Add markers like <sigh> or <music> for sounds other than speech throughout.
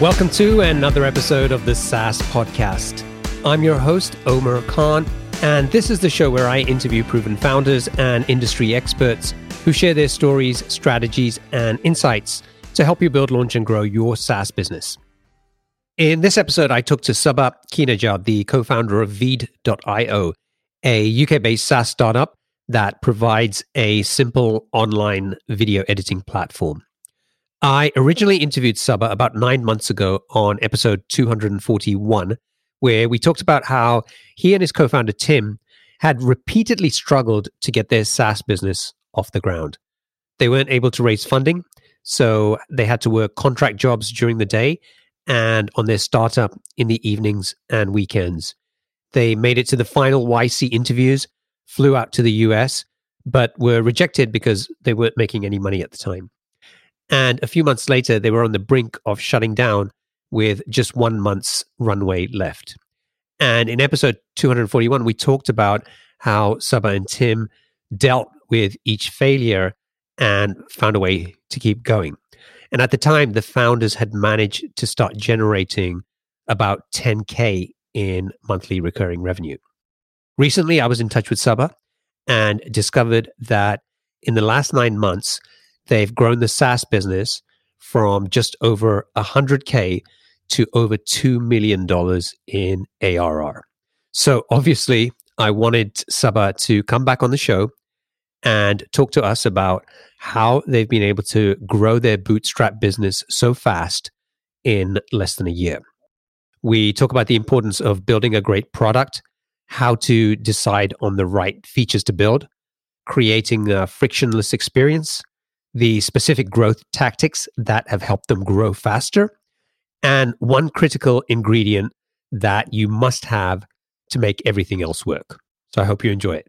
Welcome to another episode of the SaaS Podcast. I'm your host, Omer Khan, and this is the show where I interview proven founders and industry experts who share their stories, strategies, and insights to help you build, launch, and grow your SaaS business. In this episode, I talked to Sabba Keynejad, the co founder of Veed.io, a UK based SaaS startup that provides a simple online video editing platform. I originally interviewed Sabba about nine months ago on episode 241, where we talked about how he and his co founder Tim had repeatedly struggled to get their SaaS business off the ground. They weren't able to raise funding, so they had to work contract jobs during the day and on their startup in the evenings and weekends. They made it to the final YC interviews, flew out to the US, but were rejected because they weren't making any money at the time. And a few months later, they were on the brink of shutting down with just one month's runway left. And in episode 241, we talked about how Sabba and Tim dealt with each failure and found a way to keep going. And at the time, the founders had managed to start generating about 10K in monthly recurring revenue. Recently, I was in touch with Sabba and discovered that in the last nine months, they've grown the SaaS business from just over 100K to over $2 million in ARR. So obviously, I wanted Sabba to come back on the show and talk to us about how they've been able to grow their bootstrap business so fast in less than a year. We talk about the importance of building a great product, how to decide on the right features to build, creating a frictionless experience, the specific growth tactics that have helped them grow faster, and one critical ingredient that you must have to make everything else work. So I hope you enjoy it.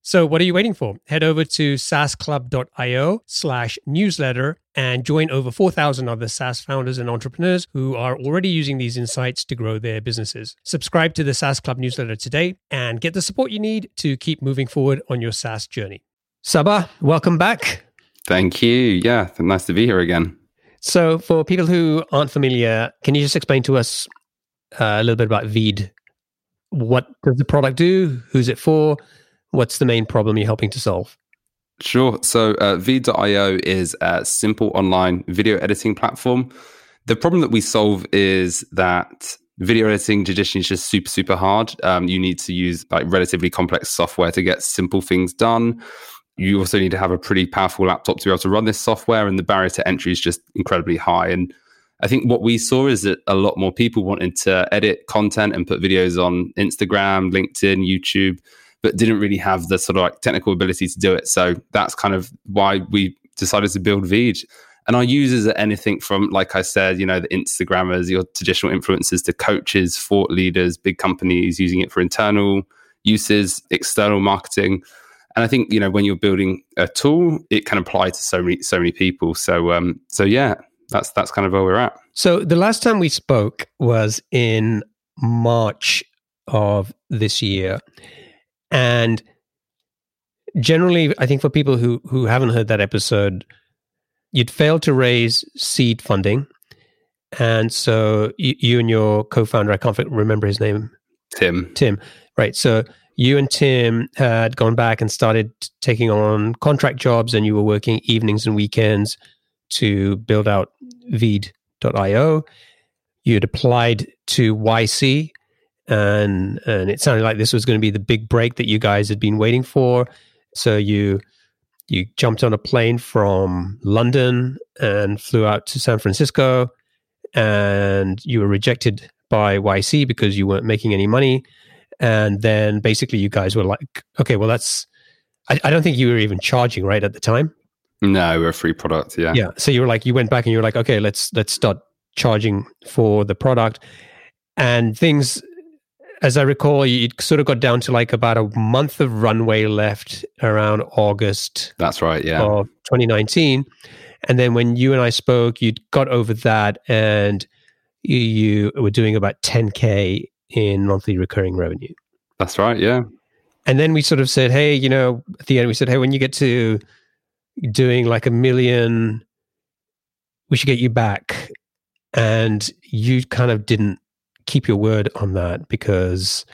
So, what are you waiting for? Head over to saasclub.io slash newsletter and join over 4,000 other SaaS founders and entrepreneurs who are already using these insights to grow their businesses. Subscribe to the SaaS Club newsletter today and get the support you need to keep moving forward on your SaaS journey. Sabba, welcome back. Thank you. Yeah, nice to be here again. So, for people who aren't familiar, can you just explain to us uh, a little bit about Veed? What does the product do? Who's it for? What's the main problem you're helping to solve? Sure. So, uh, Veed.io is a simple online video editing platform. The problem that we solve is that video editing traditionally is just super, super hard. Um, you need to use like relatively complex software to get simple things done. you also need to have a pretty powerful laptop to be able to run this software, and the barrier to entry is just incredibly high. And I think what we saw is that a lot more people wanted to edit content and put videos on Instagram, LinkedIn, YouTube, but didn't really have the sort of like technical ability to do it. So that's kind of why we decided to build Veed. And our users are anything from, like I said, you know, the Instagrammers, your traditional influencers, to coaches, thought leaders, big companies using it for internal uses, external marketing. And I think you know when you're building a tool, it can apply to so many so many people. So um, so yeah, that's that's kind of where we're at. So the last time we spoke was in March of this year, and generally, I think for people who who haven't heard that episode, you'd failed to raise seed funding, and so you, you and your co-founder, I can't remember his name, Tim. Tim, right? So you and Tim had gone back and started taking on contract jobs, and you were working evenings and weekends to build out Veed.io. You'd applied to YC, and and it sounded like this was going to be the big break that you guys had been waiting for. So you you jumped on a plane from London and flew out to San Francisco, and you were rejected by YC because you weren't making any money. And then basically, you guys were like, okay, well, that's, I, I don't think you were even charging right at the time. No, we're a free product. Yeah. Yeah. So you were like, you went back and you were like, okay, let's, let's start charging for the product. And things, as I recall, you sort of got down to like about a month of runway left around August. That's right. Yeah. Of 2019. And then when you and I spoke, you'd got over that and you, you were doing about 10K in monthly recurring revenue. That's right. Yeah. And then we sort of said, hey, you know, at the end, we said, hey, when you get to doing like a million, we should get you back. And you kind of didn't keep your word on that because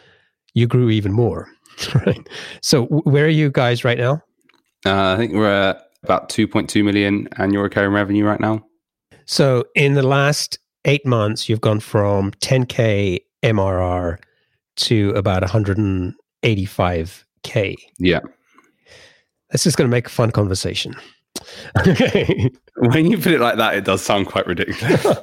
you grew even more. <laughs> Right. So, where are you guys right now? Uh, I think we're at about 2.2 million annual recurring revenue right now. So, in the last eight months, you've gone from 10K MRR to about 185K. Yeah. That's just going to make a fun conversation. <laughs> okay. When you put it like that, it does sound quite ridiculous. <laughs>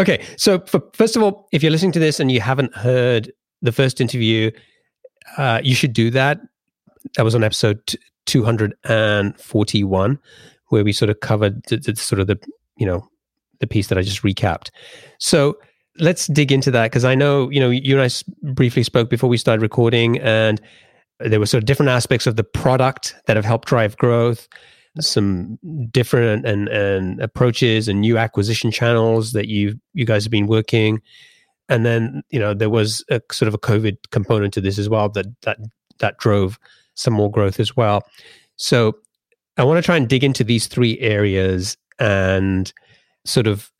okay. So, for, first of all, if you're listening to this and you haven't heard the first interview, uh, you should do that. That was on episode 241, where we sort of covered the, the sort of the, you know, the piece that I just recapped. So, let's dig into that because I know you know you and I briefly spoke before we started recording, and there were sort of different aspects of the product that have helped drive growth, some different and and approaches and new acquisition channels that you you guys have been working, and then you know there was a sort of a COVID component to this as well that that that drove some more growth as well. So I want to try and dig into these three areas and sort of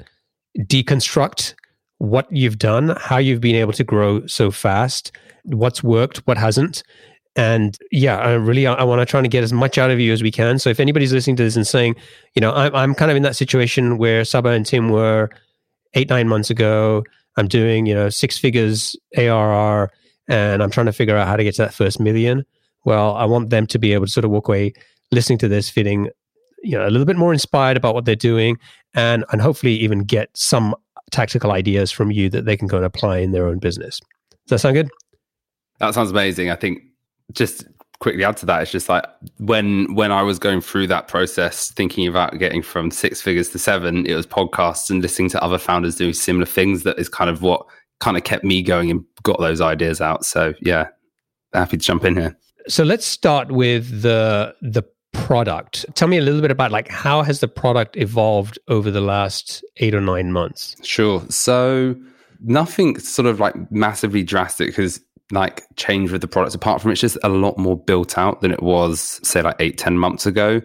deconstruct what you've done, how you've been able to grow so fast, what's worked, what hasn't. And yeah, I really I, want to try to get as much out of you as we can. So if anybody's listening to this and saying, you know, I'm I'm kind of in that situation where Sabba and Tim were eight nine months ago. I'm doing you know six figures ARR, and I'm trying to figure out how to get to that first million. Well, I want them to be able to sort of walk away listening to this, feeling you know a little bit more inspired about what they're doing, and and hopefully even get some tactical ideas from you that they can go and apply in their own business. Does that sound good? That sounds amazing. I think just quickly add to that, it's just like when when I was going through that process, thinking about getting from six figures to seven, it was podcasts and listening to other founders doing similar things. That is kind of what kind of kept me going and got those ideas out. So yeah, happy to jump in here. So let's start with the the product. Tell me a little bit about like how has the product evolved over the last 8 or 9 months? Sure. So nothing sort of like massively drastic because like change with the products. Apart from it's just a lot more built out than it was say like eight ten months ago.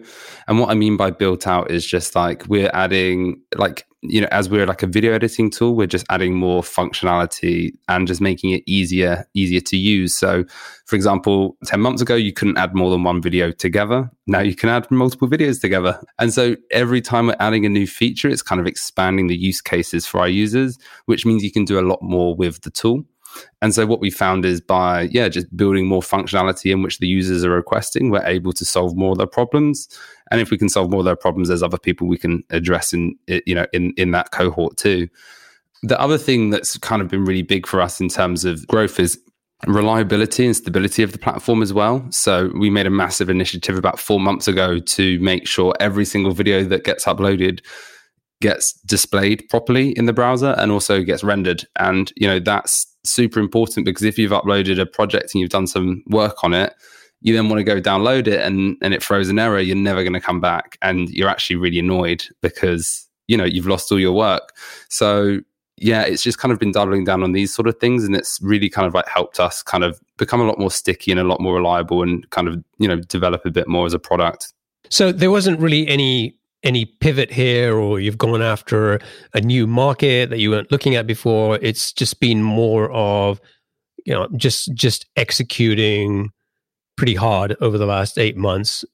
And what i mean by built out is just like we're adding like you know as we're like a video editing tool we're just adding more functionality and just making it easier easier to use. So for example 10 months ago you couldn't add more than one video together. Now you can add multiple videos together. And so every time we're adding a new feature it's kind of expanding the use cases for our users which means you can do a lot more with the tool And so what we found is by yeah, just building more functionality in which the users are requesting, we're able to solve more of their problems. And if we can solve more of their problems, there's other people we can address in you know in in that cohort too. The other thing that's kind of been really big for us in terms of growth is reliability and stability of the platform as well. So we made a massive initiative about four months ago to make sure every single video that gets uploaded gets displayed properly in the browser and also gets rendered. And you know that's super important because if you've uploaded a project and you've done some work on it, you then want to go download it and and it throws an error, you're never going to come back and you're actually really annoyed because you know you've lost all your work. So yeah, it's just kind of been doubling down on these sort of things, and it's really kind of like helped us kind of become a lot more sticky and a lot more reliable, and kind of you know develop a bit more as a product. So there wasn't really any any pivot here, or you've gone after a new market that you weren't looking at before. It's just been more of you know just just executing pretty hard over the last eight months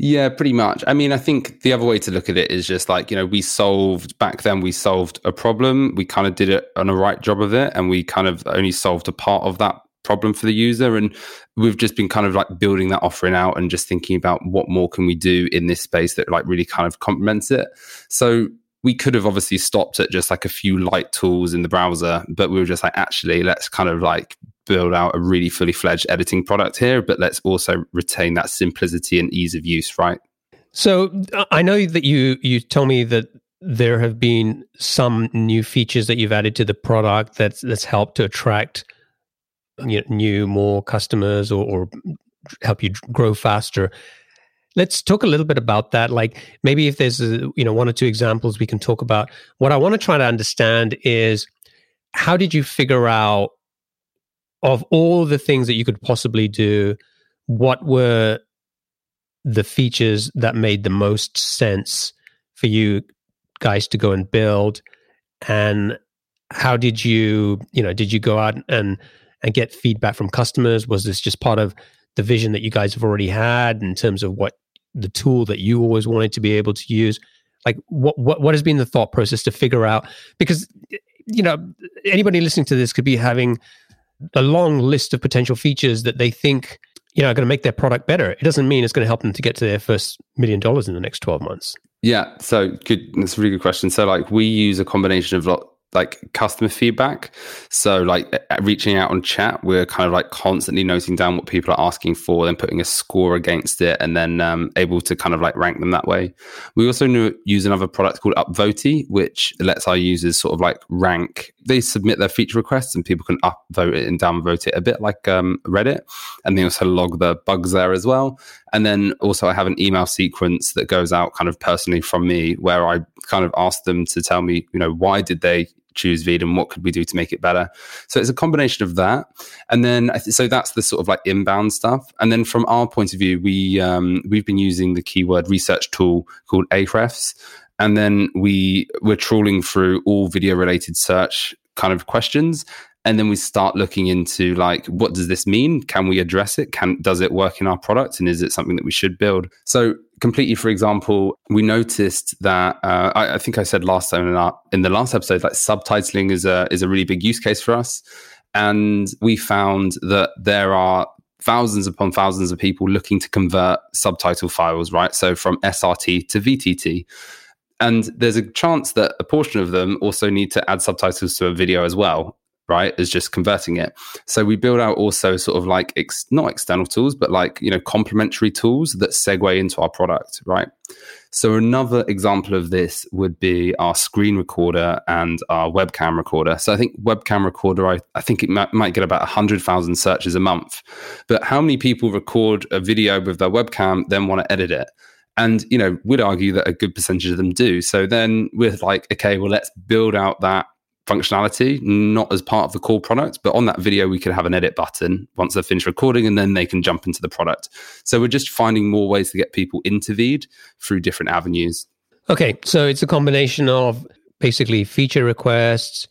yeah, pretty much. I mean, I think the other way to look at it is just like, you know, we solved back then, we solved a problem. We kind of did it on a right job of it. And we kind of only solved a part of that problem for the user. And we've just been kind of like building that offering out and just thinking about what more can we do in this space that like really kind of complements it. So we could have obviously stopped at just like a few light tools in the browser, but we were just like, actually, let's kind of like build out a really fully fledged editing product here, but let's also retain that simplicity and ease of use, right? So uh, I know that you you told me that there have been some new features that you've added to the product that's that's helped to attract new more customers or, or help you grow faster. Let's talk a little bit about that. Like maybe if there's a, you know one or two examples we can talk about. What I want to try to understand is how did you figure out of all the things that you could possibly do, what were the features that made the most sense for you guys to go and build? And how did you, you know, did you go out and and get feedback from customers? Was this just part of the vision that you guys have already had in terms of what the tool that you always wanted to be able to use? Like what what what has been the thought process to figure out because you know anybody listening to this could be having a long list of potential features that they think you know are going to make their product better. It doesn't mean it's going to help them to get to their first million dollars in the next twelve months. Yeah, so good. That's a really good question. So, like, we use a combination of lot like customer feedback. So like reaching out on chat, we're kind of like constantly noting down what people are asking for, then putting a score against it, and then um, able to kind of like rank them that way. We also use another product called Upvoty, which lets our users sort of like rank. They submit their feature requests, and people can upvote it and downvote it, a bit like um, Reddit. And they also log the bugs there as well. And then also I have an email sequence that goes out kind of personally from me, where I kind of ask them to tell me, you know, why did they choose Veed and what could we do to make it better. So it's a combination of that, and then so that's the sort of like inbound stuff. And then from our point of view, we um, we've been using the keyword research tool called Ahrefs, and then we we're trawling through all video related search kind of questions and then we start looking into like what does this mean? Can we address it? Can does it work in our product? And is it something that we should build? So completely for example we noticed that uh, I, I, think i said last time in, our, in the last episode like subtitling is a is a really big use case for us. And we found that there are thousands upon thousands of people looking to convert subtitle files right? So from srt to vtt and there's a chance that a portion of them also need to add subtitles to a video as well right as just converting it. So we build out also sort of like ex- not external tools but like you know complementary tools that segue into our product right? So another example of this would be our screen recorder and our webcam recorder. So i think webcam recorder i, I think it might, might get about 100000 searches a month. But how many people record a video with their webcam then want to edit it? And you know would argue that a good percentage of them do. So then we're like okay well let's build out that functionality, not as part of the core product, but on that video, we could have an edit button once they're finished recording and then they can jump into the product. So we're just finding more ways to get people into Veed through different avenues. Okay. So it's a combination of basically feature requests,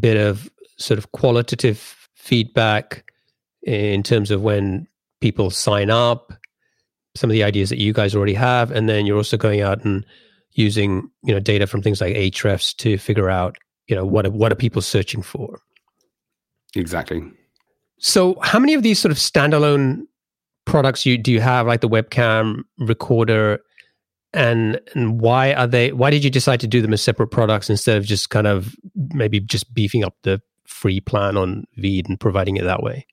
bit of sort of qualitative feedback in terms of when people sign up, some of the ideas that you guys already have, and then you're also going out and using you know data from things like Ahrefs to figure out you know what what are people searching for Exactly. So, how many of these sort of standalone products you do you have, like the webcam recorder, and and why are they? Why did you decide to do them as separate products instead of just kind of maybe just beefing up the free plan on Veed and providing it that way?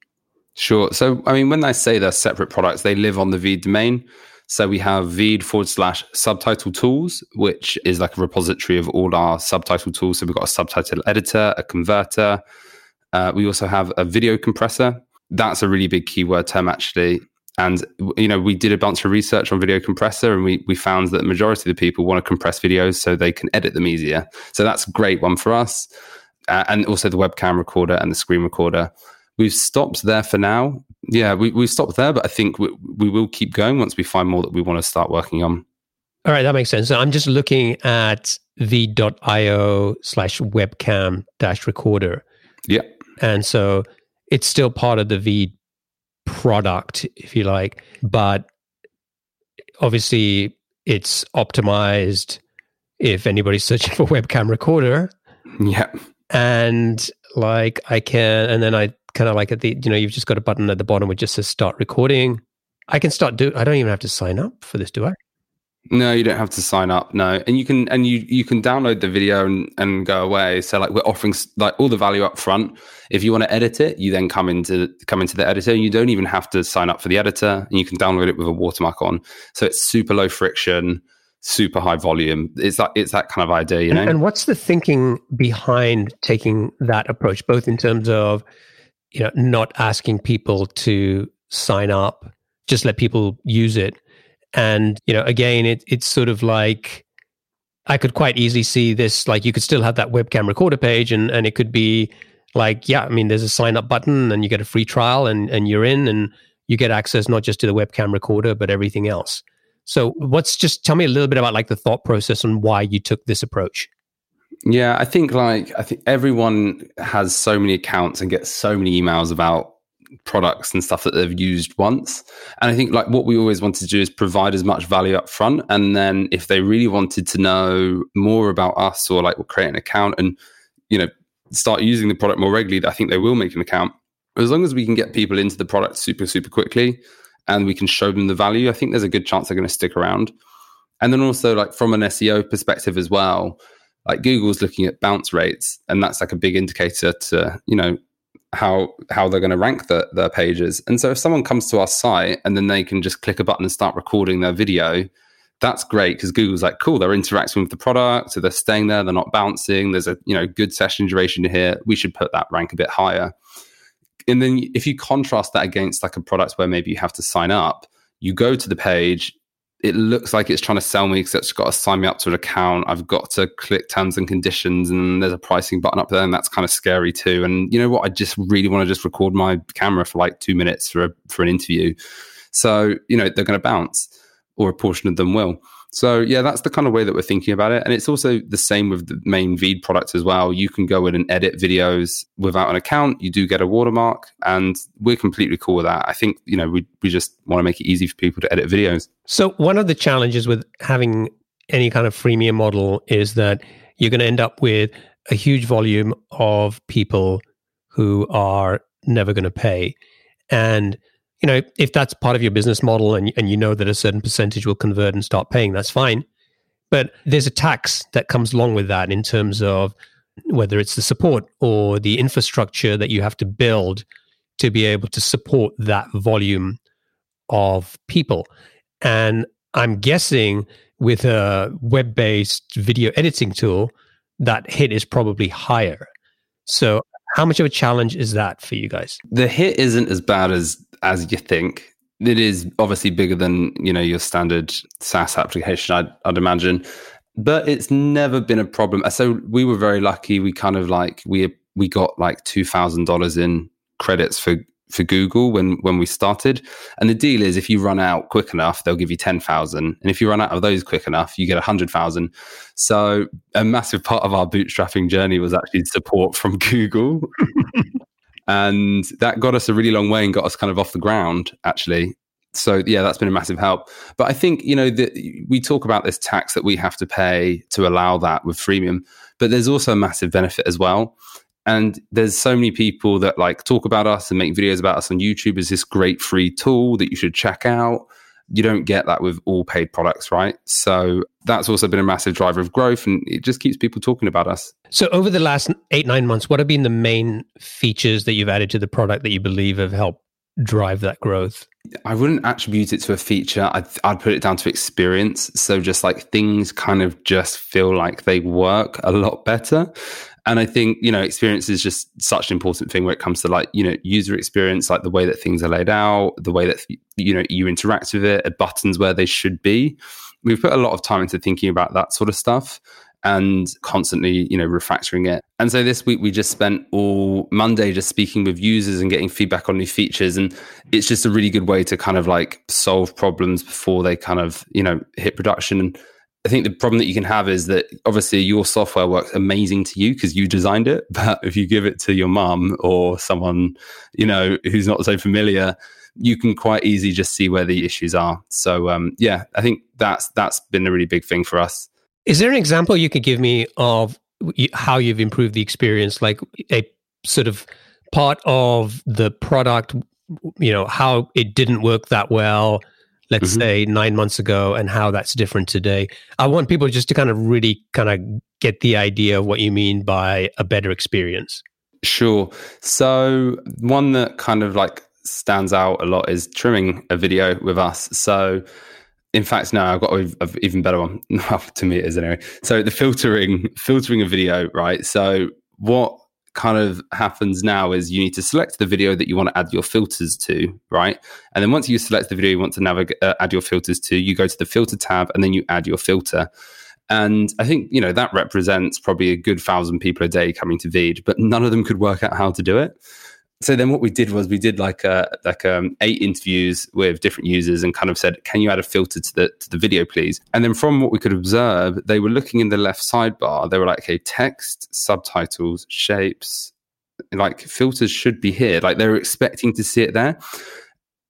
Sure. So, I mean, when I say they're separate products, they live on the Veed domain. So we have Veed forward slash subtitle tools, which is like a repository of all our subtitle tools. So we've got a subtitle editor, a converter, uh, we also have a video compressor. That's a really big keyword term, actually. And you know, we did a bunch of research on video compressor, and we we found that the majority of the people want to compress videos so they can edit them easier. So that's a great one for us. Uh, and also the webcam recorder and the screen recorder. We've stopped there for now. Yeah, we we stopped there, but I think we, we will keep going once we find more that we want to start working on. All right, that makes sense. So I'm just looking at the.io slash webcam dash recorder. Yeah. And so it's still part of the V product, if you like, but obviously it's optimized if anybody's searching <laughs> for webcam recorder. Yeah. And like I can, and then I kind of like at the, you know, you've just got a button at the bottom which just says start recording. I can start do. I don't even have to sign up for this, do I? No, you don't have to sign up. No, and you can and you you can download the video and, and go away. So like we're offering like all the value up front. If you want to edit it, you then come into come into the editor. You don't even have to sign up for the editor, and you can download it with a watermark on. So it's super low friction, super high volume. It's that it's that kind of idea, you know. And, and what's the thinking behind taking that approach, both in terms of you know not asking people to sign up, just let people use it and, you know, again, it, it's sort of like I could quite easily see this, like you could still have that webcam recorder page and, and it could be like, yeah, I mean, there's a sign up button and you get a free trial and, and you're in and you get access not just to the webcam recorder, but everything else. So what's just tell me a little bit about like the thought process and why you took this approach. Yeah, I think like I think everyone has so many accounts and gets so many emails about products and stuff that they've used once. And I think like what we always wanted to do is provide as much value up front. And then if they really wanted to know more about us or like we'll create an account and, you know, start using the product more regularly, I think they will make an account. As long as we can get people into the product super, super quickly and we can show them the value, I think there's a good chance they're going to stick around. And then also like from an SEO perspective as well, like Google's looking at bounce rates, and that's like a big indicator to, you know, how how they're going to rank the, their pages. And so if someone comes to our site and then they can just click a button and start recording their video, that's great because Google's like, cool, they're interacting with the product, so they're staying there, they're not bouncing. There's a you know good session duration here. We should put that rank a bit higher. And then if you contrast that against like a product where maybe you have to sign up, you go to the page, it looks like it's trying to sell me because it's got to sign me up to an account. I've got to click terms and conditions, and there's a pricing button up there, and that's kind of scary too. And you know what? I just really want to just record my camera for like two minutes for a, for an interview. So you know they're going to bounce, or a portion of them will. So yeah, that's the kind of way that we're thinking about it. And it's also the same with the main Veed product as well. You can go in and edit videos without an account. You do get a watermark and we're completely cool with that. I think, you know, we, we just want to make it easy for people to edit videos. So one of the challenges with having any kind of freemium model is that you're going to end up with a huge volume of people who are never going to pay. And you know, if that's part of your business model and, and you know that a certain percentage will convert and start paying, that's fine. But there's a tax that comes along with that in terms of whether it's the support or the infrastructure that you have to build to be able to support that volume of people. And I'm guessing with a web based video editing tool, that hit is probably higher. So, how much of a challenge is that for you guys? The hit isn't as bad as as you think. It is obviously bigger than you know your standard SaaS application, I'd, I'd imagine, but it's never been a problem. So we were very lucky. We kind of like we we got like two thousand dollars in credits for for Google when when we started. And the deal is, if you run out quick enough, they'll give you ten thousand, and if you run out of those quick enough, you get a hundred thousand. So a massive part of our bootstrapping journey was actually support from <laughs> Google. And that got us a really long way and got us kind of off the ground actually. So yeah that's been a massive help. But i think you know that we talk about this tax that we have to pay to allow that with freemium but there's also a massive benefit as well. And there's so many people that like talk about us and make videos about us on YouTube. As this great free tool that you should check out. You don't get that with all paid products, right? So that's also been a massive driver of growth and it just keeps people talking about us. So over the last eight, nine months, what have been the main features that you've added to the product that you believe have helped drive that growth? I wouldn't attribute it to a feature. I'd, I'd put it down to experience. So just like things kind of just feel like they work a lot better. And I think, you know, experience is just such an important thing when it comes to like, you know, user experience, like the way that things are laid out, the way that, you know, you interact with it, buttons where they should be. We've put a lot of time into thinking about that sort of stuff and constantly, you know, refactoring it. And so this week we just spent all Monday just speaking with users and getting feedback on new features. And it's just a really good way to kind of like solve problems before they kind of, you know, hit production. And I think the problem that you can have is that obviously your software works amazing to you because you designed it. <laughs> But if you give it to your mum or someone, you know, who's not so familiar, you can quite easily just see where the issues are. So um, yeah, I think that's that's been a really big thing for us. Is there an example you could give me of how you've improved the experience, like a sort of part of the product, you know, how it didn't work that well, let's mm-hmm. say nine months ago, and how that's different today? I want people just to kind of really kind of get the idea of what you mean by a better experience. Sure. So, one that kind of like stands out a lot is trimming a video with us. So, in fact, no, I've got an even better one. <laughs> to me, it is anyway. So the filtering, filtering a video, right? So what kind of happens now is you need to select the video that you want to add your filters to, right? And then once you select the video you want to navigate, uh, add your filters to, you go to the filter tab and then you add your filter. And I think you know that represents probably a good thousand people a day coming to Veed, but none of them could work out how to do it so then what we did was we did like a like um, eight interviews with different users and kind of said can you add a filter to the to the video please? And then from what we could observe they were looking in the left sidebar. They were like okay text subtitles shapes like filters should be here. Like they were expecting to see it there.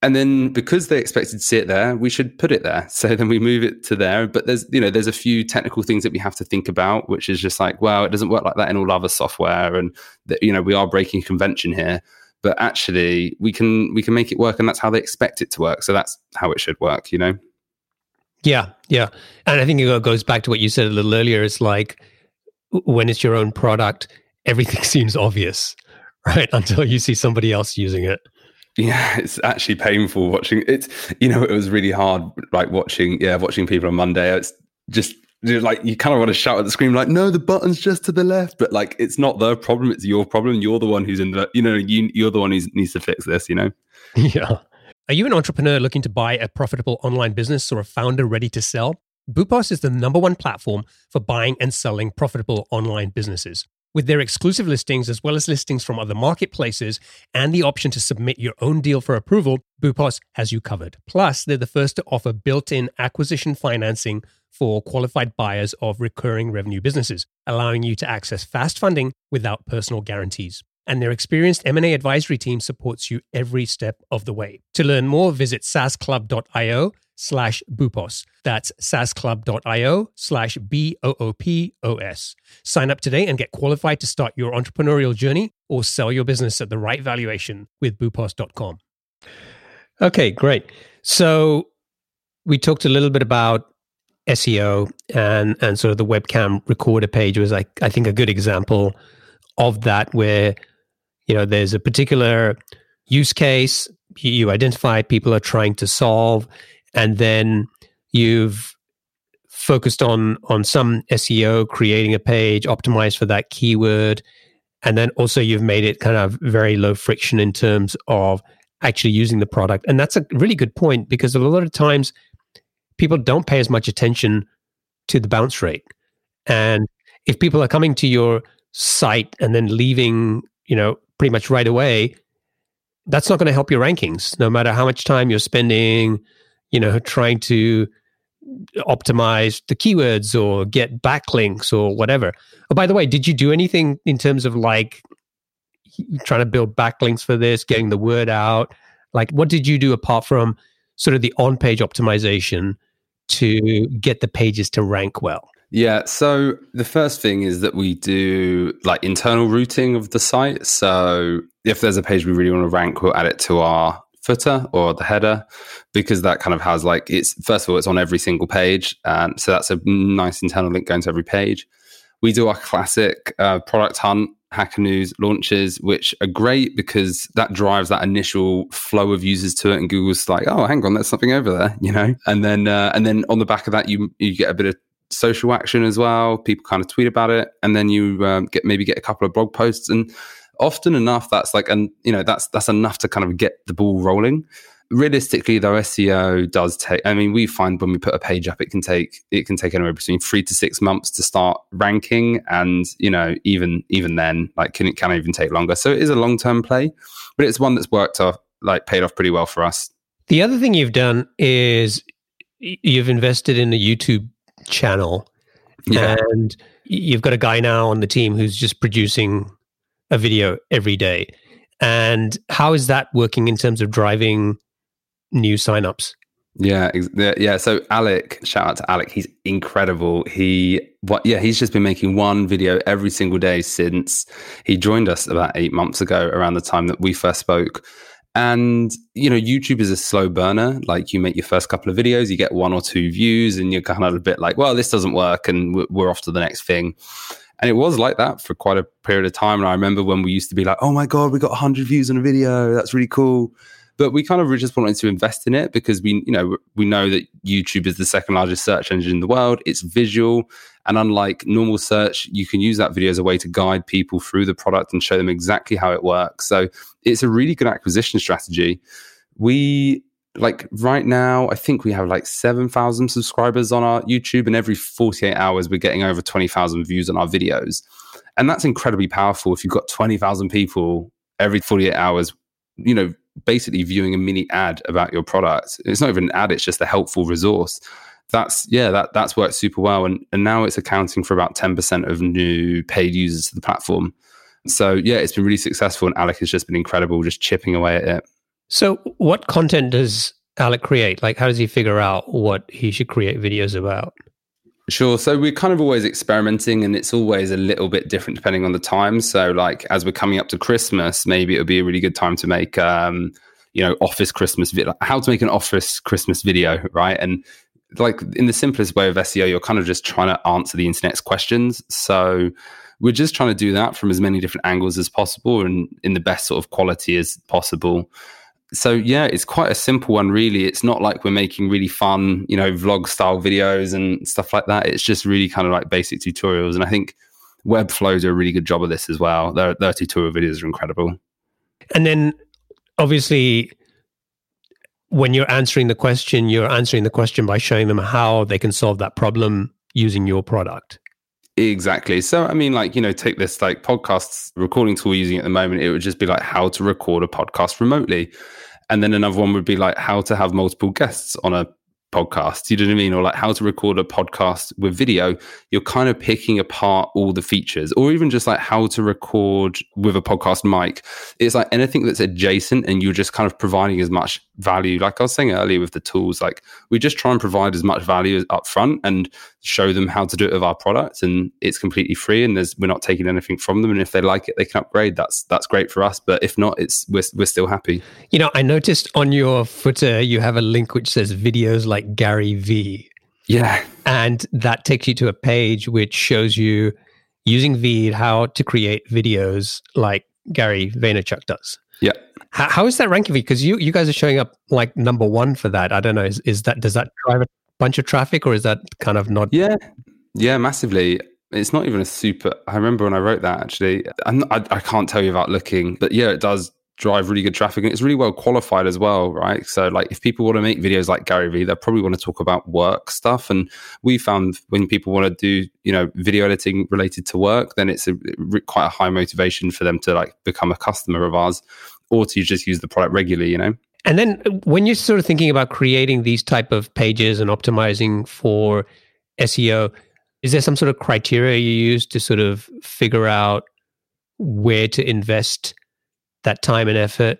And then because they expected to see it there we should put it there. So then we move it to there. But there's you know there's a few technical things that we have to think about which is just like well it doesn't work like that in all other software and that you know we are breaking convention here but actually we can we can make it work and that's how they expect it to work. So that's how it should work you know? Yeah yeah. And i think it goes back to what you said a little earlier. It's like when it's your own product everything <laughs> seems obvious right? Until you see somebody else using it. Yeah it's actually painful watching. It you know it was really hard like watching yeah watching people on monday. It's just you're like you kind of want to shout at the screen like no the button's just to the left. But like it's not their problem it's your problem you're the one who's in the you know you, you're the one who needs to fix this you know? <laughs> Yeah. Are you an entrepreneur looking to buy a profitable online business or a founder ready to sell? Boopos is the number one platform for buying and selling profitable online businesses. With their exclusive listings, as well as listings from other marketplaces, and the option to submit your own deal for approval, Boopos has you covered. Plus, they're the first to offer built in acquisition financing for qualified buyers of recurring revenue businesses, allowing you to access fast funding without personal guarantees. And their experienced M&A advisory team supports you every step of the way. To learn more, visit saasclub.io slash boopos. That's saasclub.io slash B-O-O-P-O-S. Sign up today and get qualified to start your entrepreneurial journey or sell your business at the right valuation with boopos.com. Okay, great. So we talked a little bit about SEO and and sort of the webcam recorder page was like I think a good example of that where you know there's a particular use case you identify people are trying to solve and then you've focused on on some SEO creating a page optimized for that keyword and then also you've made it kind of very low friction in terms of actually using the product. And that's a really good point because a lot of times people don't pay as much attention to the bounce rate. And if people are coming to your site and then leaving, you know, pretty much right away, that's not going to help your rankings, no matter how much time you're spending, you know, trying to optimize the keywords or get backlinks or whatever. Oh, by the way, did you do anything in terms of like trying to build backlinks for this, getting the word out? Like, what did you do apart from sort of the on page optimization to get the pages to rank well? Yeah. So the first thing is that we do like internal routing of the site. So if there's a page we really want to rank, we'll add it to our footer or the header because that kind of has like it's first of all it's on every single page and so that's a nice internal link going to every page we do our classic uh, product hunt hacker news launches which are great because that drives that initial flow of users to it and google's like oh hang on there's something over there you know? And then uh, and then on the back of that you you get a bit of social action as well. People kind of tweet about it and then you um, get maybe get a couple of blog posts. And often enough that's like and you know that's that's enough to kind of get the ball rolling realistically though seo does take i mean we find when we put a page up it can take it can take anywhere between three to six months to start ranking and you know even even then like can it can even take longer so it is a long-term play but it's one that's worked off like paid off pretty well for us the other thing you've done is you've invested in a youtube channel yeah. and you've got a guy now on the team who's just producing a video every day. And how is that working in terms of driving new signups? Yeah, yeah. So Alec, shout out to Alec. He's incredible. He, what? Yeah, he's just been making one video every single day since he joined us about eight months ago, around the time that we first spoke. And you know, YouTube is a slow burner. Like you make your first couple of videos, you get one or two views, and you're kind of a bit like, "Well, this doesn't work," and we're off to the next thing. And it was like that for quite a period of time. And I remember when we used to be like, oh my God, we got 100 views on a video. That's really cool. But we kind of just wanted to invest in it because we, you know, we know that YouTube is the second largest search engine in the world. It's visual. And unlike normal search, you can use that video as a way to guide people through the product and show them exactly how it works. So it's a really good acquisition strategy. We like right now, I think we have like 7,000 subscribers on our YouTube, and every 48 hours, we're getting over 20,000 views on our videos. And that's incredibly powerful. If you've got 20,000 people every 48 hours, you know, basically viewing a mini ad about your product. It's not even an ad, it's just a helpful resource. That's yeah, that that's worked super well. And and now it's accounting for about 10% of new paid users to the platform. So yeah, it's been really successful and Alec has just been incredible, just chipping away at it. So, what content does Alec create? Like, how does he figure out what he should create videos about? Sure. So we're kind of always experimenting and it's always a little bit different depending on the time. So like as we're coming up to Christmas, maybe it would be a really good time to make um, you know, office Christmas video how to make an office Christmas video, right? And like in the simplest way of SEO, you're kind of just trying to answer the internet's questions. So we're just trying to do that from as many different angles as possible and in the best sort of quality as possible so yeah, it's quite a simple one, really. It's not like we're making really fun, you know, vlog style videos and stuff like that. It's just really kind of like basic tutorials. And I think Webflow do a really good job of this as well. Their, their tutorial videos are incredible. And then obviously, when you're answering the question, you're answering the question by showing them how they can solve that problem using your product. Exactly. So, I mean, like, you know, take this like podcast recording tool we're using at the moment, it would just be like how to record a podcast remotely. And then another one would be like how to have multiple guests on a podcast. You know what I mean? Or like how to record a podcast with video. You're kind of picking apart all the features, or even just like how to record with a podcast mic. It's like anything that's adjacent and you're just kind of providing as much value. Like I was saying earlier with the tools, like we just try and provide as much value up front and show them how to do it with our products. And it's completely free and there's we're not taking anything from them. And if they like it, they can upgrade. That's that's great for us. But if not, it's we're we're still happy. You know, I noticed on your footer you have a link which says videos like Gary V. Yeah. And that takes you to a page which shows you using Veed how to create videos like Gary Vaynerchuk does. Yeah. How, how is that ranking for you? Because you, you guys are showing up like number one for that. I don't know. Is, is that does that drive a bunch of traffic or is that kind of not? Yeah, yeah, massively. It's not even a super. I remember when I wrote that actually. I, I can't tell you about looking, but yeah, it does drive really good traffic and it's really well qualified as well right so like if people want to make videos like gary vee they probably want to talk about work stuff and we found when people want to do you know video editing related to work then it's a, quite a high motivation for them to like become a customer of ours or to just use the product regularly, you know? And then uh, when you're sort of thinking about creating these type of pages and optimizing for SEO, is there some sort of criteria you use to sort of figure out where to invest that time and effort?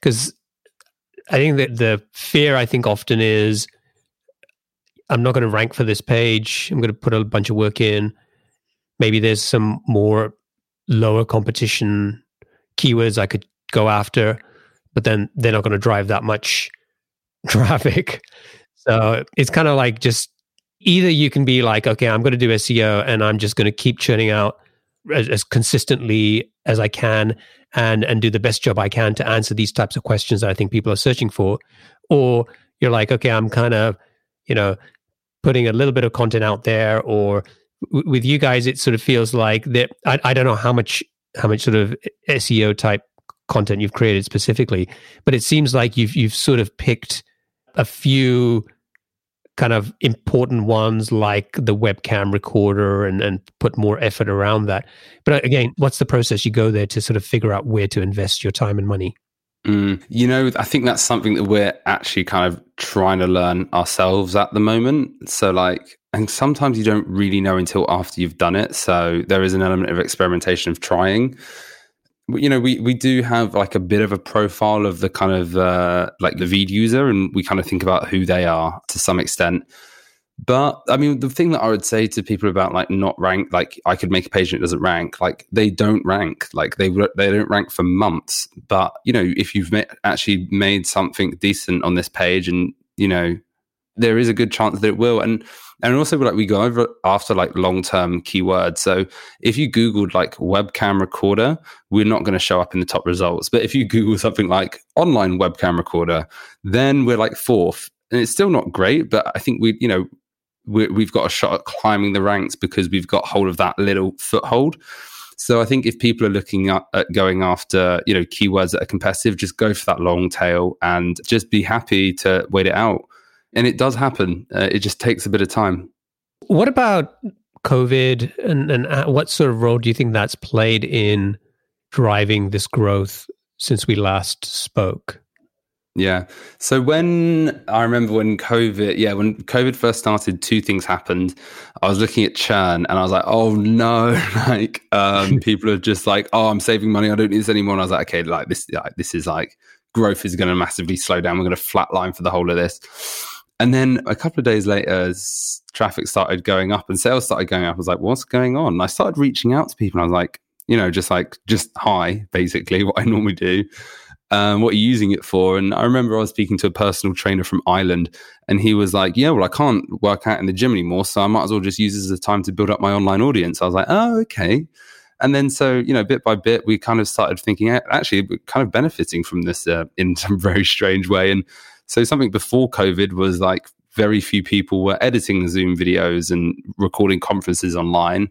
Because I think that the fear I think often is I'm not going to rank for this page. I'm going to put a bunch of work in. Maybe there's some more lower competition keywords I could go after, but then they're not going to drive that much <laughs> traffic. So it's kind of like just either you can be like, okay, I'm going to do SEO and I'm just going to keep churning out as, as, consistently as I can and and do the best job I can to answer these types of questions that I think people are searching for, or you're like, okay, I'm kind of, you know, putting a little bit of content out there, or w- with you guys, it sort of feels like that. I, I don't know how much how much sort of SEO type content you've created specifically, but it seems like you've you've sort of picked a few kind of important ones like the webcam recorder and, and put more effort around that. But uh, again, what's the process you go there to sort of figure out where to invest your time and money? Mm, you know, I think that's something that we're actually kind of trying to learn ourselves at the moment. So, like, and sometimes you don't really know until after you've done it. So, there is an element of experimentation of trying you know we we do have like a bit of a profile of the kind of uh, like the Veed user and we kind of think about who they are to some extent. But i mean the thing that i would say to people about like not rank like i could make a page it doesn't rank like they don't rank. Like they they don't rank for months. But you know if you've ma- actually made something decent on this page and you know there is a good chance that it will. And and also like we go over after like long term keywords. So if you googled like webcam recorder, we're not going to show up in the top results. But if you Google something like online webcam recorder, then we're like fourth, and it's still not great. But I think we, you know, we have got a shot at climbing the ranks because we've got hold of that little foothold. So I think if people are looking at, at, going after, you know, keywords that are competitive, just go for that long tail and just be happy to wait it out and it does happen. Uh, it just takes a bit of time. What about COVID, and and uh, what sort of role do you think that's played in driving this growth since we last spoke? Yeah. So when I remember when COVID, yeah, when COVID first started, two things happened. I was looking at churn and I was like, oh no, <laughs> like um, <laughs> people are just like, oh, I'm saving money. I don't need this anymore. And I was like, okay, like this, like, this is like growth is going to massively slow down. We're going to flatline for the whole of this. And then a couple of days later, traffic started going up and sales started going up. I was like, what's going on? And I started reaching out to people. I was like, you know, just like, just hi, basically, <laughs> what I normally do. Um, what are you using it for? And I remember I was speaking to a personal trainer from Ireland, and he was like, Yeah, well, I can't work out in the gym anymore, so I might as well just use this as a time to build up my online audience. I was like, Oh, okay. And then, so, you know, bit by bit, we kind of started thinking, actually, we're kind of benefiting from this uh, in <laughs> some very strange way. And so something before COVID was like very few people were editing Zoom videos and recording conferences online.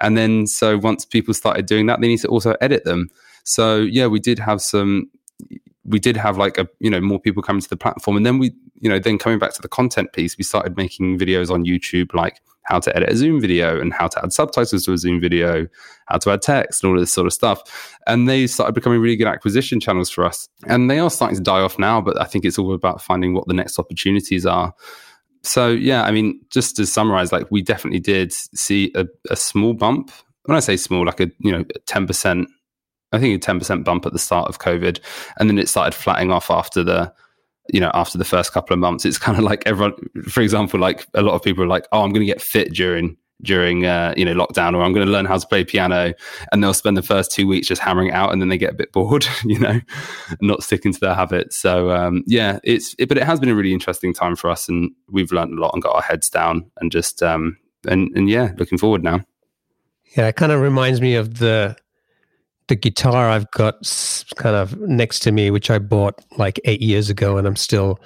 And then so once people started doing that, they need to also edit them. So yeah, we did have some we did have like a you know more people coming to the platform and then we you know then coming back to the content piece we started making videos on youtube like how to edit a Zoom video and how to add subtitles to a Zoom video, how to add text and all this sort of stuff. And they started becoming really good acquisition channels for us. And they are starting to die off now, but I think it's all about finding what the next opportunities are. So yeah, I mean, just to summarize, like we definitely did see a, a small bump. When I say small, like a you know, ten percent I think a ten percent bump at the start of COVID, and then it started flattening off after the you know after the first couple of months it's kind of like everyone for example like a lot of people are like oh i'm going to get fit during during uh, you know lockdown or i'm going to learn how to play piano and they'll spend the first two weeks just hammering out and then they get a bit bored <laughs> you know not sticking to their habits. So um, yeah it's it, but it has been a really interesting time for us and we've learned a lot and got our heads down and just um and and yeah looking forward now. Yeah it kind of reminds me of the the guitar I've got kind of next to me, which I bought like eight years ago, and I'm still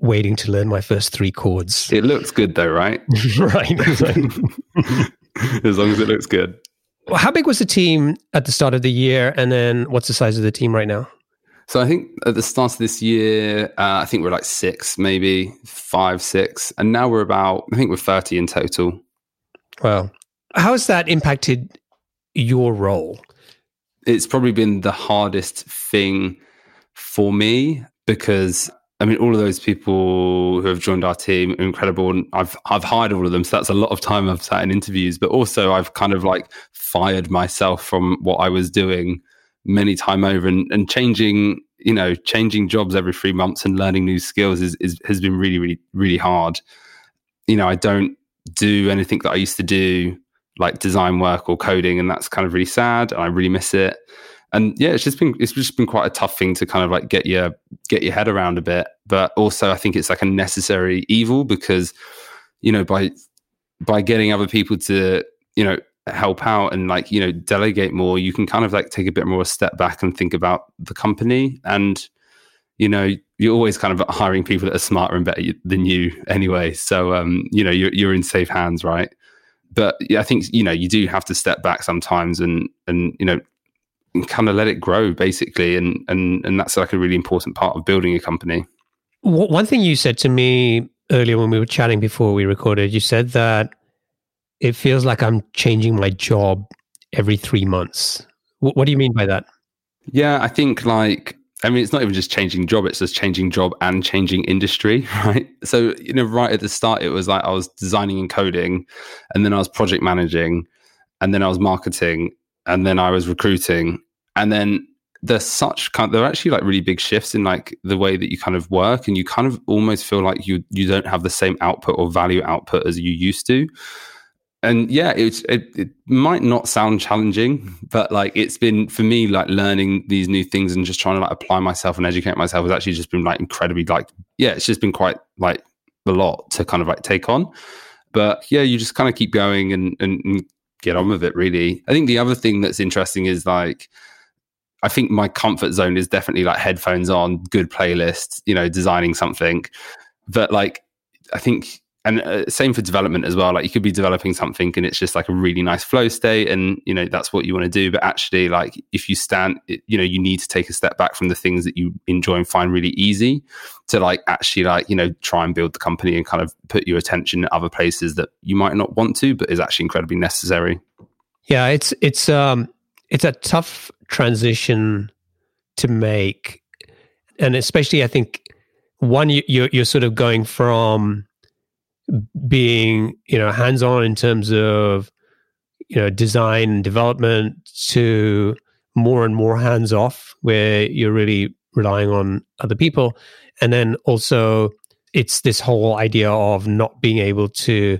waiting to learn my first three chords. It looks good though, right? <laughs> right. <laughs> as long as it looks good. Well, how big was the team at the start of the year, and then what's the size of the team right now? So I think at the start of this year, uh, I think we're like six, maybe five, six, and now we're about I think we're thirty in total. Wow, how has that impacted your role? It's probably been the hardest thing for me because I mean, all of those people who have joined our team are incredible, and I've I've hired all of them, so that's a lot of time I've sat in interviews. But also, I've kind of like fired myself from what I was doing many time over, and, and changing, you know, changing jobs every three months and learning new skills is, is has been really, really, really hard. you know, I don't do anything that I used to do, like design work or coding, and that's kind of really sad. And I really miss it. And yeah, it's just been it's just been quite a tough thing to kind of like get your get your head around a bit. But also, I think it's like a necessary evil because you know by by getting other people to you know help out and like you know delegate more you can kind of like take a bit more step back and think about the company and you know you're always kind of hiring people that are smarter and better than you anyway so um you know you're, you're in safe hands right but yeah, i think you know you do have to step back sometimes and and you know kind of let it grow basically and and and that's like a really important part of building a company one thing you said to me earlier when we were chatting before we recorded you said that it feels like I'm changing my job every three months. W- what do you mean by that? Yeah, I think like I mean, it's not even just changing job; it's just changing job and changing industry, <laughs> right? So, you know, right at the start, it was like I was designing and coding, and then I was project managing, and then I was marketing, and then I was recruiting, and then there's such kind. Of, there are actually like really big shifts in like the way that you kind of work, and you kind of almost feel like you you don't have the same output or value output as you used to and yeah, it, it, might not sound challenging, but like it's been for me like learning these new things and just trying to like apply myself and educate myself has actually just been like incredibly like yeah, it's just been quite like a lot to kind of like take on. But yeah, you just kind of keep going and, and, and get on with it. Really, I think the other thing that's interesting is like I think my comfort zone is definitely like headphones on, good playlist, you know, designing something. But like I think and uh, same for development as well. Like you could be developing something and it's just like a really nice flow state and you know that's what you want to do. But actually like if you stand you know you need to take a step back from the things that you enjoy and find really easy to like actually like you know try and build the company and kind of put your attention in other places that you might not want to but is actually incredibly necessary. Yeah it's it's um it's a tough transition to make. And especially i think one you, you're, you're sort of going from being you know hands on in terms of you know design and development to more and more hands off where you're really relying on other people. And then also it's this whole idea of not being able to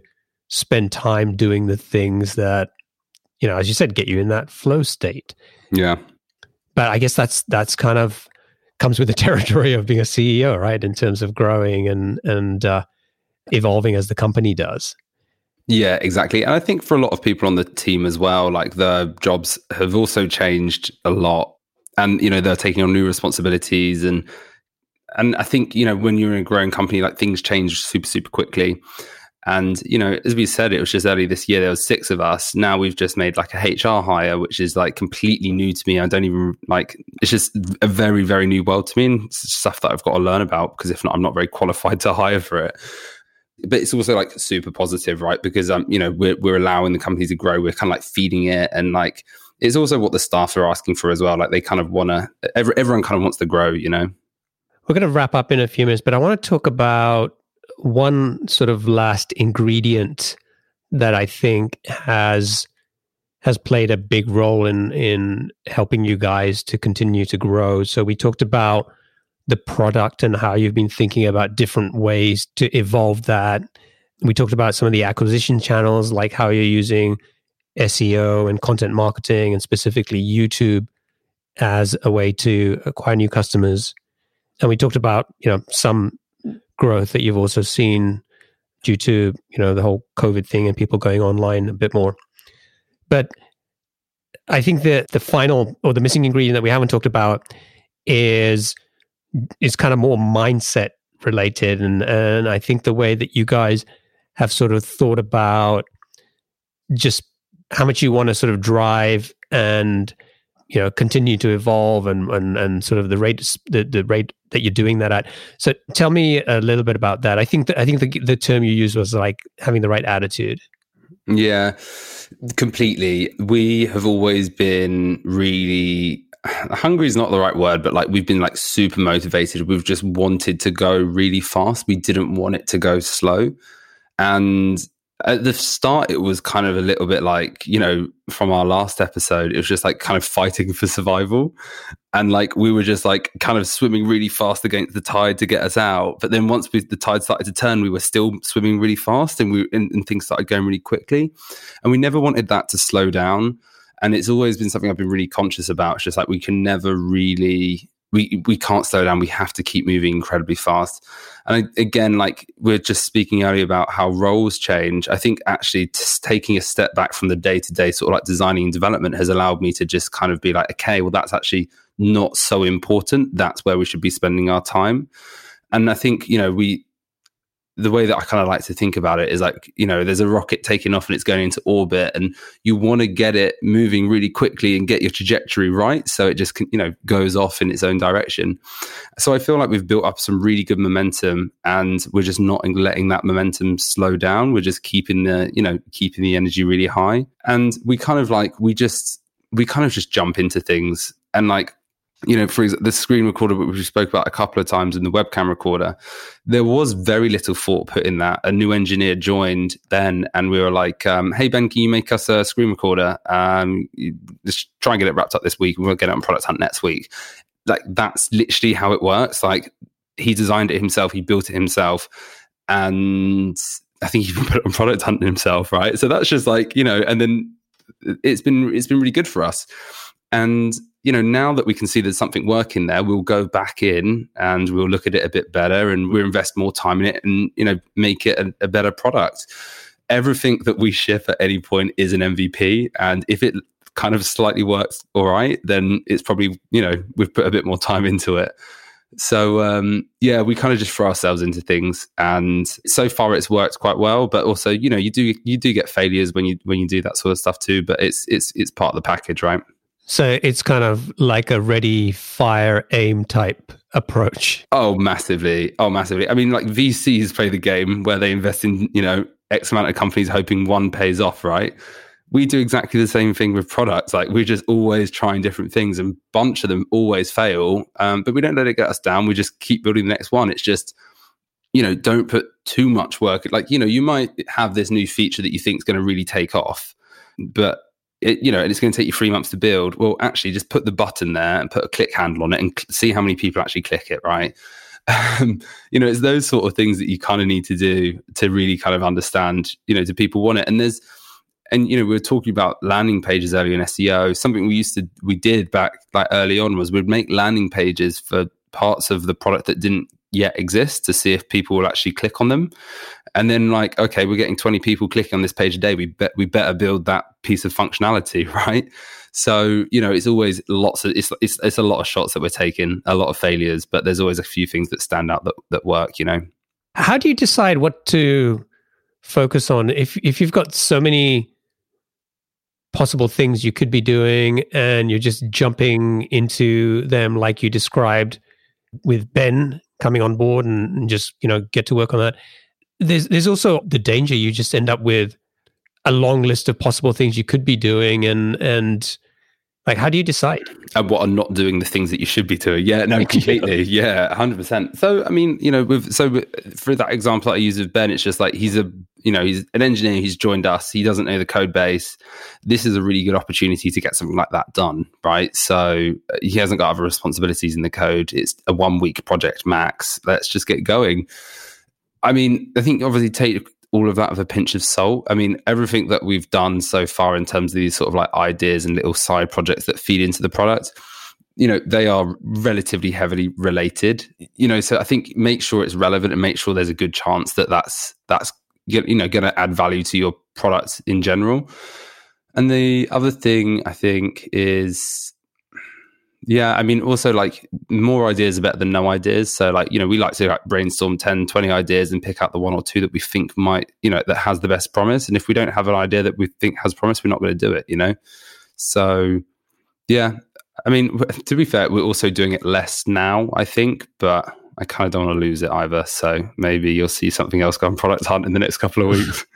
spend time doing the things that you know as you said get you in that flow state. Yeah. But i guess that's that's kind of comes with the <laughs> territory of being a ceo right in terms of growing and and uh, evolving as the company does. Yeah, exactly. And I think for a lot of people on the team as well, like the jobs have also changed a lot. And, you know, they're taking on new responsibilities and and I think, you know, when you're in a growing company, like things change super, super quickly. And, you know, as we said, it was just early this year, there was six of us. Now we've just made like a HR hire, which is like completely new to me. I don't even like, it's just a very, very new world to me and stuff that I've got to learn about because if not, I'm not very qualified to hire for it but it's also like super positive, right? Because um, you know, we're we're allowing the company to grow. We're kind of like feeding it, and like it's also what the staff are asking for as well. Like they kind of want to. Every, everyone kind of wants to grow, you know. We're going to wrap up in a few minutes, but I want to talk about one sort of last ingredient that I think has has played a big role in in helping you guys to continue to grow. So we talked about the product and how you've been thinking about different ways to evolve that. We talked about some of the acquisition channels, like how you're using SEO and content marketing, and specifically YouTube as a way to acquire new customers. And we talked about you know some growth that you've also seen due to you know the whole COVID thing and people going online a bit more. But I think that the final or the missing ingredient that we haven't talked about is is kind of more mindset related and and I think the way that you guys have sort of thought about just how much you want to sort of drive and you know continue to evolve and and and sort of the rate the, the rate that you're doing that at. So tell me a little bit about that. I think that i think the, the term you used was like having the right attitude. Yeah completely. We have always been really <sighs> hungry is not the right word, but like we've been like super motivated. We've just wanted to go really fast. We didn't want it to go slow. And at the start it was kind of a little bit like you know from our last episode it was just like kind of fighting for survival and like we were just like kind of swimming really fast against the tide to get us out but then once we, the tide started to turn we were still swimming really fast and we and, and things started going really quickly and we never wanted that to slow down and it's always been something i've been really conscious about it's just like we can never really we we can't slow down. We have to keep moving incredibly fast. And again, like we're just speaking earlier about how roles change. I think actually taking a step back from the day to day sort of like designing and development has allowed me to just kind of be like, okay, well, that's actually not so important. That's where we should be spending our time. And I think you know we the way that I kind of like to think about it is like, you know, there's a rocket taking off and it's going into orbit and you want to get it moving really quickly and get your trajectory right. So it just, you know, goes off in its own direction. So I feel like we've built up some really good momentum and we're just not letting that momentum slow down. We're just keeping the, you know, keeping the energy really high. And we kind of like, we just, we kind of just jump into things and like you know, for example, the screen recorder, which we spoke about a couple of times in the webcam recorder, there was very little thought put in that. A new engineer joined then, and we were like, um, "Hey Ben, can you make us a screen recorder? Um, just try and get it wrapped up this week. We'll get it on Product Hunt next week." Like that's literally how it works. Like he designed it himself, he built it himself, and I think he <laughs> put it on Product Hunt himself, right? So that's just like you know, and then it's been it's been really good for us, and you know, now that we can see there's something working there, we'll go back in and we'll look at it a bit better and we'll invest more time in it and, you know, make it a, a better product. Everything that we ship at any point is an MVP. And if it kind of slightly works all right, then it's probably, you know, we've put a bit more time into it. So um, yeah, we kind of just throw ourselves into things, and so far it's worked quite well. But also, you know, you do you do get failures when you when you do that sort of stuff too. But it's it's it's part of the package, right? So it's kind of like a ready, fire, aim type approach. Oh, massively. Oh, massively. I mean, like VCs play the game where they invest in, you know, X amount of companies hoping one pays off, right? We do exactly the same thing with products. Like we're just always trying different things and bunch of them always fail. Um, but we don't let it get us down. We just keep building the next one. It's just, you know, don't put too much work. Like, you know, you might have this new feature that you think is going to really take off, but it, you know, it's going to take you three months to build. Well, actually, just put the button there and put a click handle on it and cl- see how many people actually click it, right? <laughs> Um, you know, it's those sort of things that you kind of need to do to really kind of understand, you know, do people want it? And there's, and you know, we were talking about landing pages earlier in SEO. Something we used to, we did back like early on was we'd make landing pages for parts of the product that didn't yet exist to see if people will actually click on them. And then like, okay, we're getting 20 people clicking on this page a day. We bet we better build that piece of functionality, <laughs> right? So, you know, it's always lots of it's, it's it's a lot of shots that we're taking, a lot of failures, but there's always a few things that stand out that, that work, you know. How do you decide what to focus on if if you've got so many possible things you could be doing and you're just jumping into them like you described with Ben coming on board and, and just you know get to work on that. There's there's also the danger you just end up with a long list of possible things you could be doing and and like how do you decide? And what are not doing the things that you should be doing? Yeah no <laughs> completely. Yeah 100% so i mean you know with so for that example i use of ben it's just like he's a you know he's an engineer he's joined us he doesn't know the code base. This is a really good opportunity to get something like that done right? So uh, he hasn't got other responsibilities in the code. It's a one week project max. Let's just get going i mean i think obviously take all of that with a pinch of salt i mean everything that we've done so far in terms of these sort of like ideas and little side projects that feed into the product you know they are relatively heavily related you know so i think make sure it's relevant and make sure there's a good chance that that's that's you know going to add value to your product in general. And the other thing I think is yeah, I mean, also like more ideas are better than no ideas. So, like, you know, we like to like, brainstorm 10, 20 ideas and pick out the one or two that we think might, you know, that has the best promise. And if we don't have an idea that we think has promise, we're not going to do it, you know? So, yeah, I mean, to be fair, we're also doing it less now, I think, but I kind of don't want to lose it either. So maybe you'll see something else go on Product Hunt in the next couple of weeks.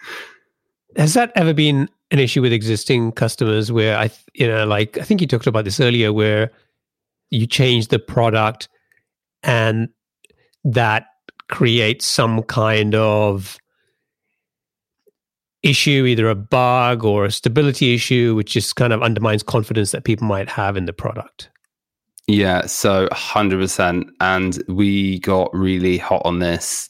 <laughs> Has that ever been an issue with existing customers where I, you know, like I think you talked about this earlier, where you change the product and that creates some kind of issue, either a bug or a stability issue, which just kind of undermines confidence that people might have in the product? Yeah, so 100%. And we got really hot on this,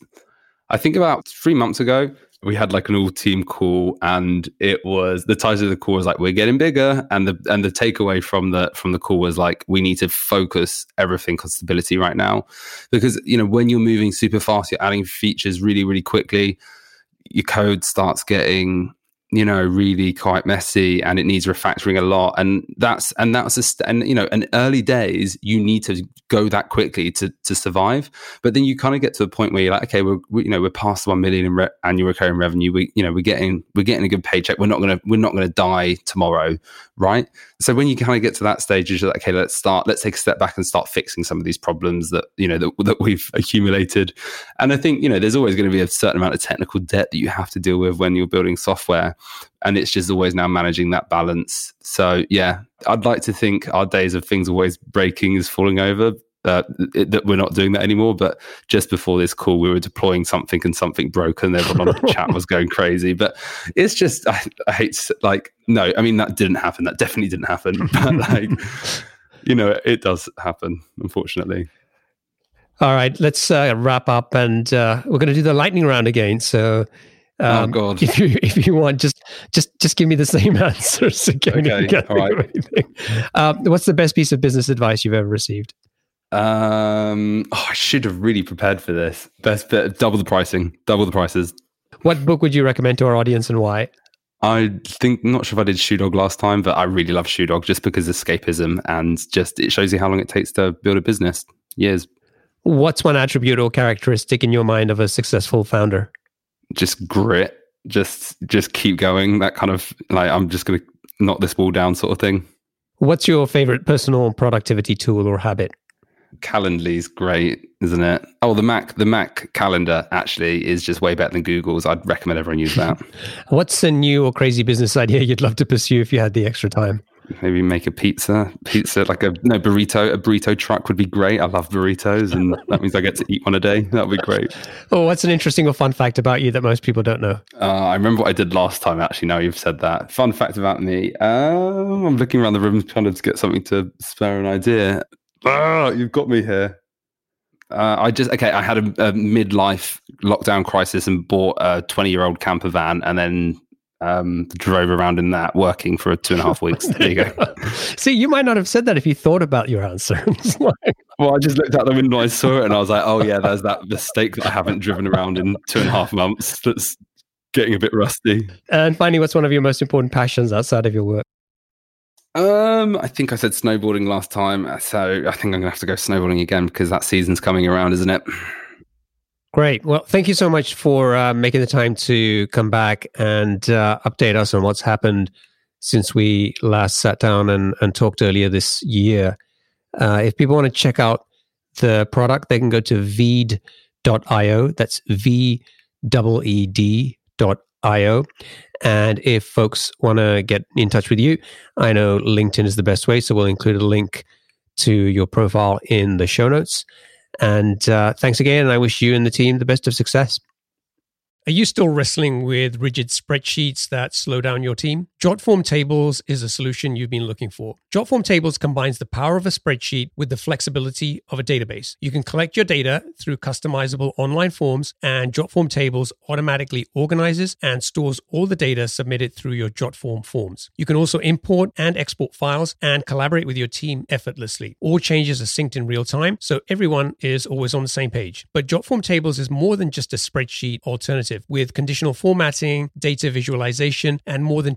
I think about three months ago we had like an all team call and it was the title of the call was like we're getting bigger and the and the takeaway from the from the call was like we need to focus everything on stability right now. Because you know when you're moving super fast you're adding features really really quickly your code starts getting you know really quite messy and it needs refactoring a lot. And that's and that's a st- and you know in early days you need to go that quickly to to survive. But then you kind of get to the point where you're like okay we're we, you know we're past 1 million in re- annual recurring revenue. We you know we're getting we're getting a good paycheck. We're not going to we're not going to die tomorrow right? So when you kind of get to that stage you're like okay let's start let's take a step back and start fixing some of these problems that you know that, that we've <laughs> accumulated. And i think you know there's always going to be a certain amount of technical debt that you have to deal with when you're building software and it's just always now managing that balance. So yeah, I'd like to think our days of things always breaking is falling over. Uh, it, that we're not doing that anymore. But just before this call, we were deploying something and something broke, and everyone on the <laughs> chat was going crazy. But it's just, I, I hate like no, I mean that didn't happen. That definitely didn't happen. <laughs> But like, you know, it, it does happen, unfortunately. All right, let's uh, wrap up, and uh, we're going to do the lightning round again. So um, oh God! If you if you want, just just just give me the same <laughs> answers again. Okay, all right. Um, what's the best piece of business advice you've ever received? Um, oh, I should have really prepared for this. Best bit, double the pricing, double the prices. What book would you recommend to our audience and why? I think not sure if I did Shoe Dog last time, but I really love Shoe Dog just because of escapism and just it shows you how long it takes to build a business. Years. What's one attribute or characteristic in your mind of a successful founder? Just grit, just just keep going. That kind of like I'm just going to knock this wall down sort of thing. What's your favorite personal productivity tool or habit? Calendly's great, isn't it? Oh, the Mac, the Mac calendar actually is just way better than Google's. I'd recommend everyone use that. <laughs> What's a new or crazy business idea you'd love to pursue if you had the extra time? Maybe make a pizza, pizza like a no burrito. A burrito truck would be great. I love burritos, and that means I get to eat one a day. That would be great. Oh, what's an interesting or fun fact about you that most people don't know? Uh, I remember what I did last time. Actually, now you've said that. Fun fact about me. Um, I'm looking around the room trying to get something to spare an idea. Oh, you've got me here. Uh, I just okay. I had a, a midlife lockdown crisis and bought a 20 year old camper van, and then um, drove around in that working for two and a half weeks. There you go. <laughs> See, you might not have said that if you thought about your answer. <laughs> well, I just looked out the window, I saw it, and I was like, oh, yeah, there's that mistake that I haven't driven around in two and a half months that's getting a bit rusty. And finally, what's one of your most important passions outside of your work? Um, I think I said snowboarding last time, so I think I'm gonna have to go snowboarding again because that season's coming around, isn't it? Great. Well, thank you so much for uh, making the time to come back and uh, update us on what's happened since we last sat down and, and talked earlier this year. Uh, if people want to check out the product, they can go to veed.io. That's V E D dot io. And if folks want to get in touch with you, I know LinkedIn is the best way. So we'll include a link to your profile in the show notes. And uh, thanks again. And I wish you and the team the best of success. Are you still wrestling with rigid spreadsheets that slow down your team? Jotform Tables is a solution you've been looking for. Jotform Tables combines the power of a spreadsheet with the flexibility of a database. You can collect your data through customizable online forms, and Jotform Tables automatically organizes and stores all the data submitted through your Jotform forms. You can also import and export files and collaborate with your team effortlessly. All changes are synced in real time, so everyone is always on the same page. But Jotform Tables is more than just a spreadsheet alternative with conditional formatting, data visualization, and more than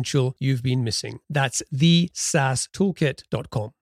you've been missing. That's the SaaStoolkit.com.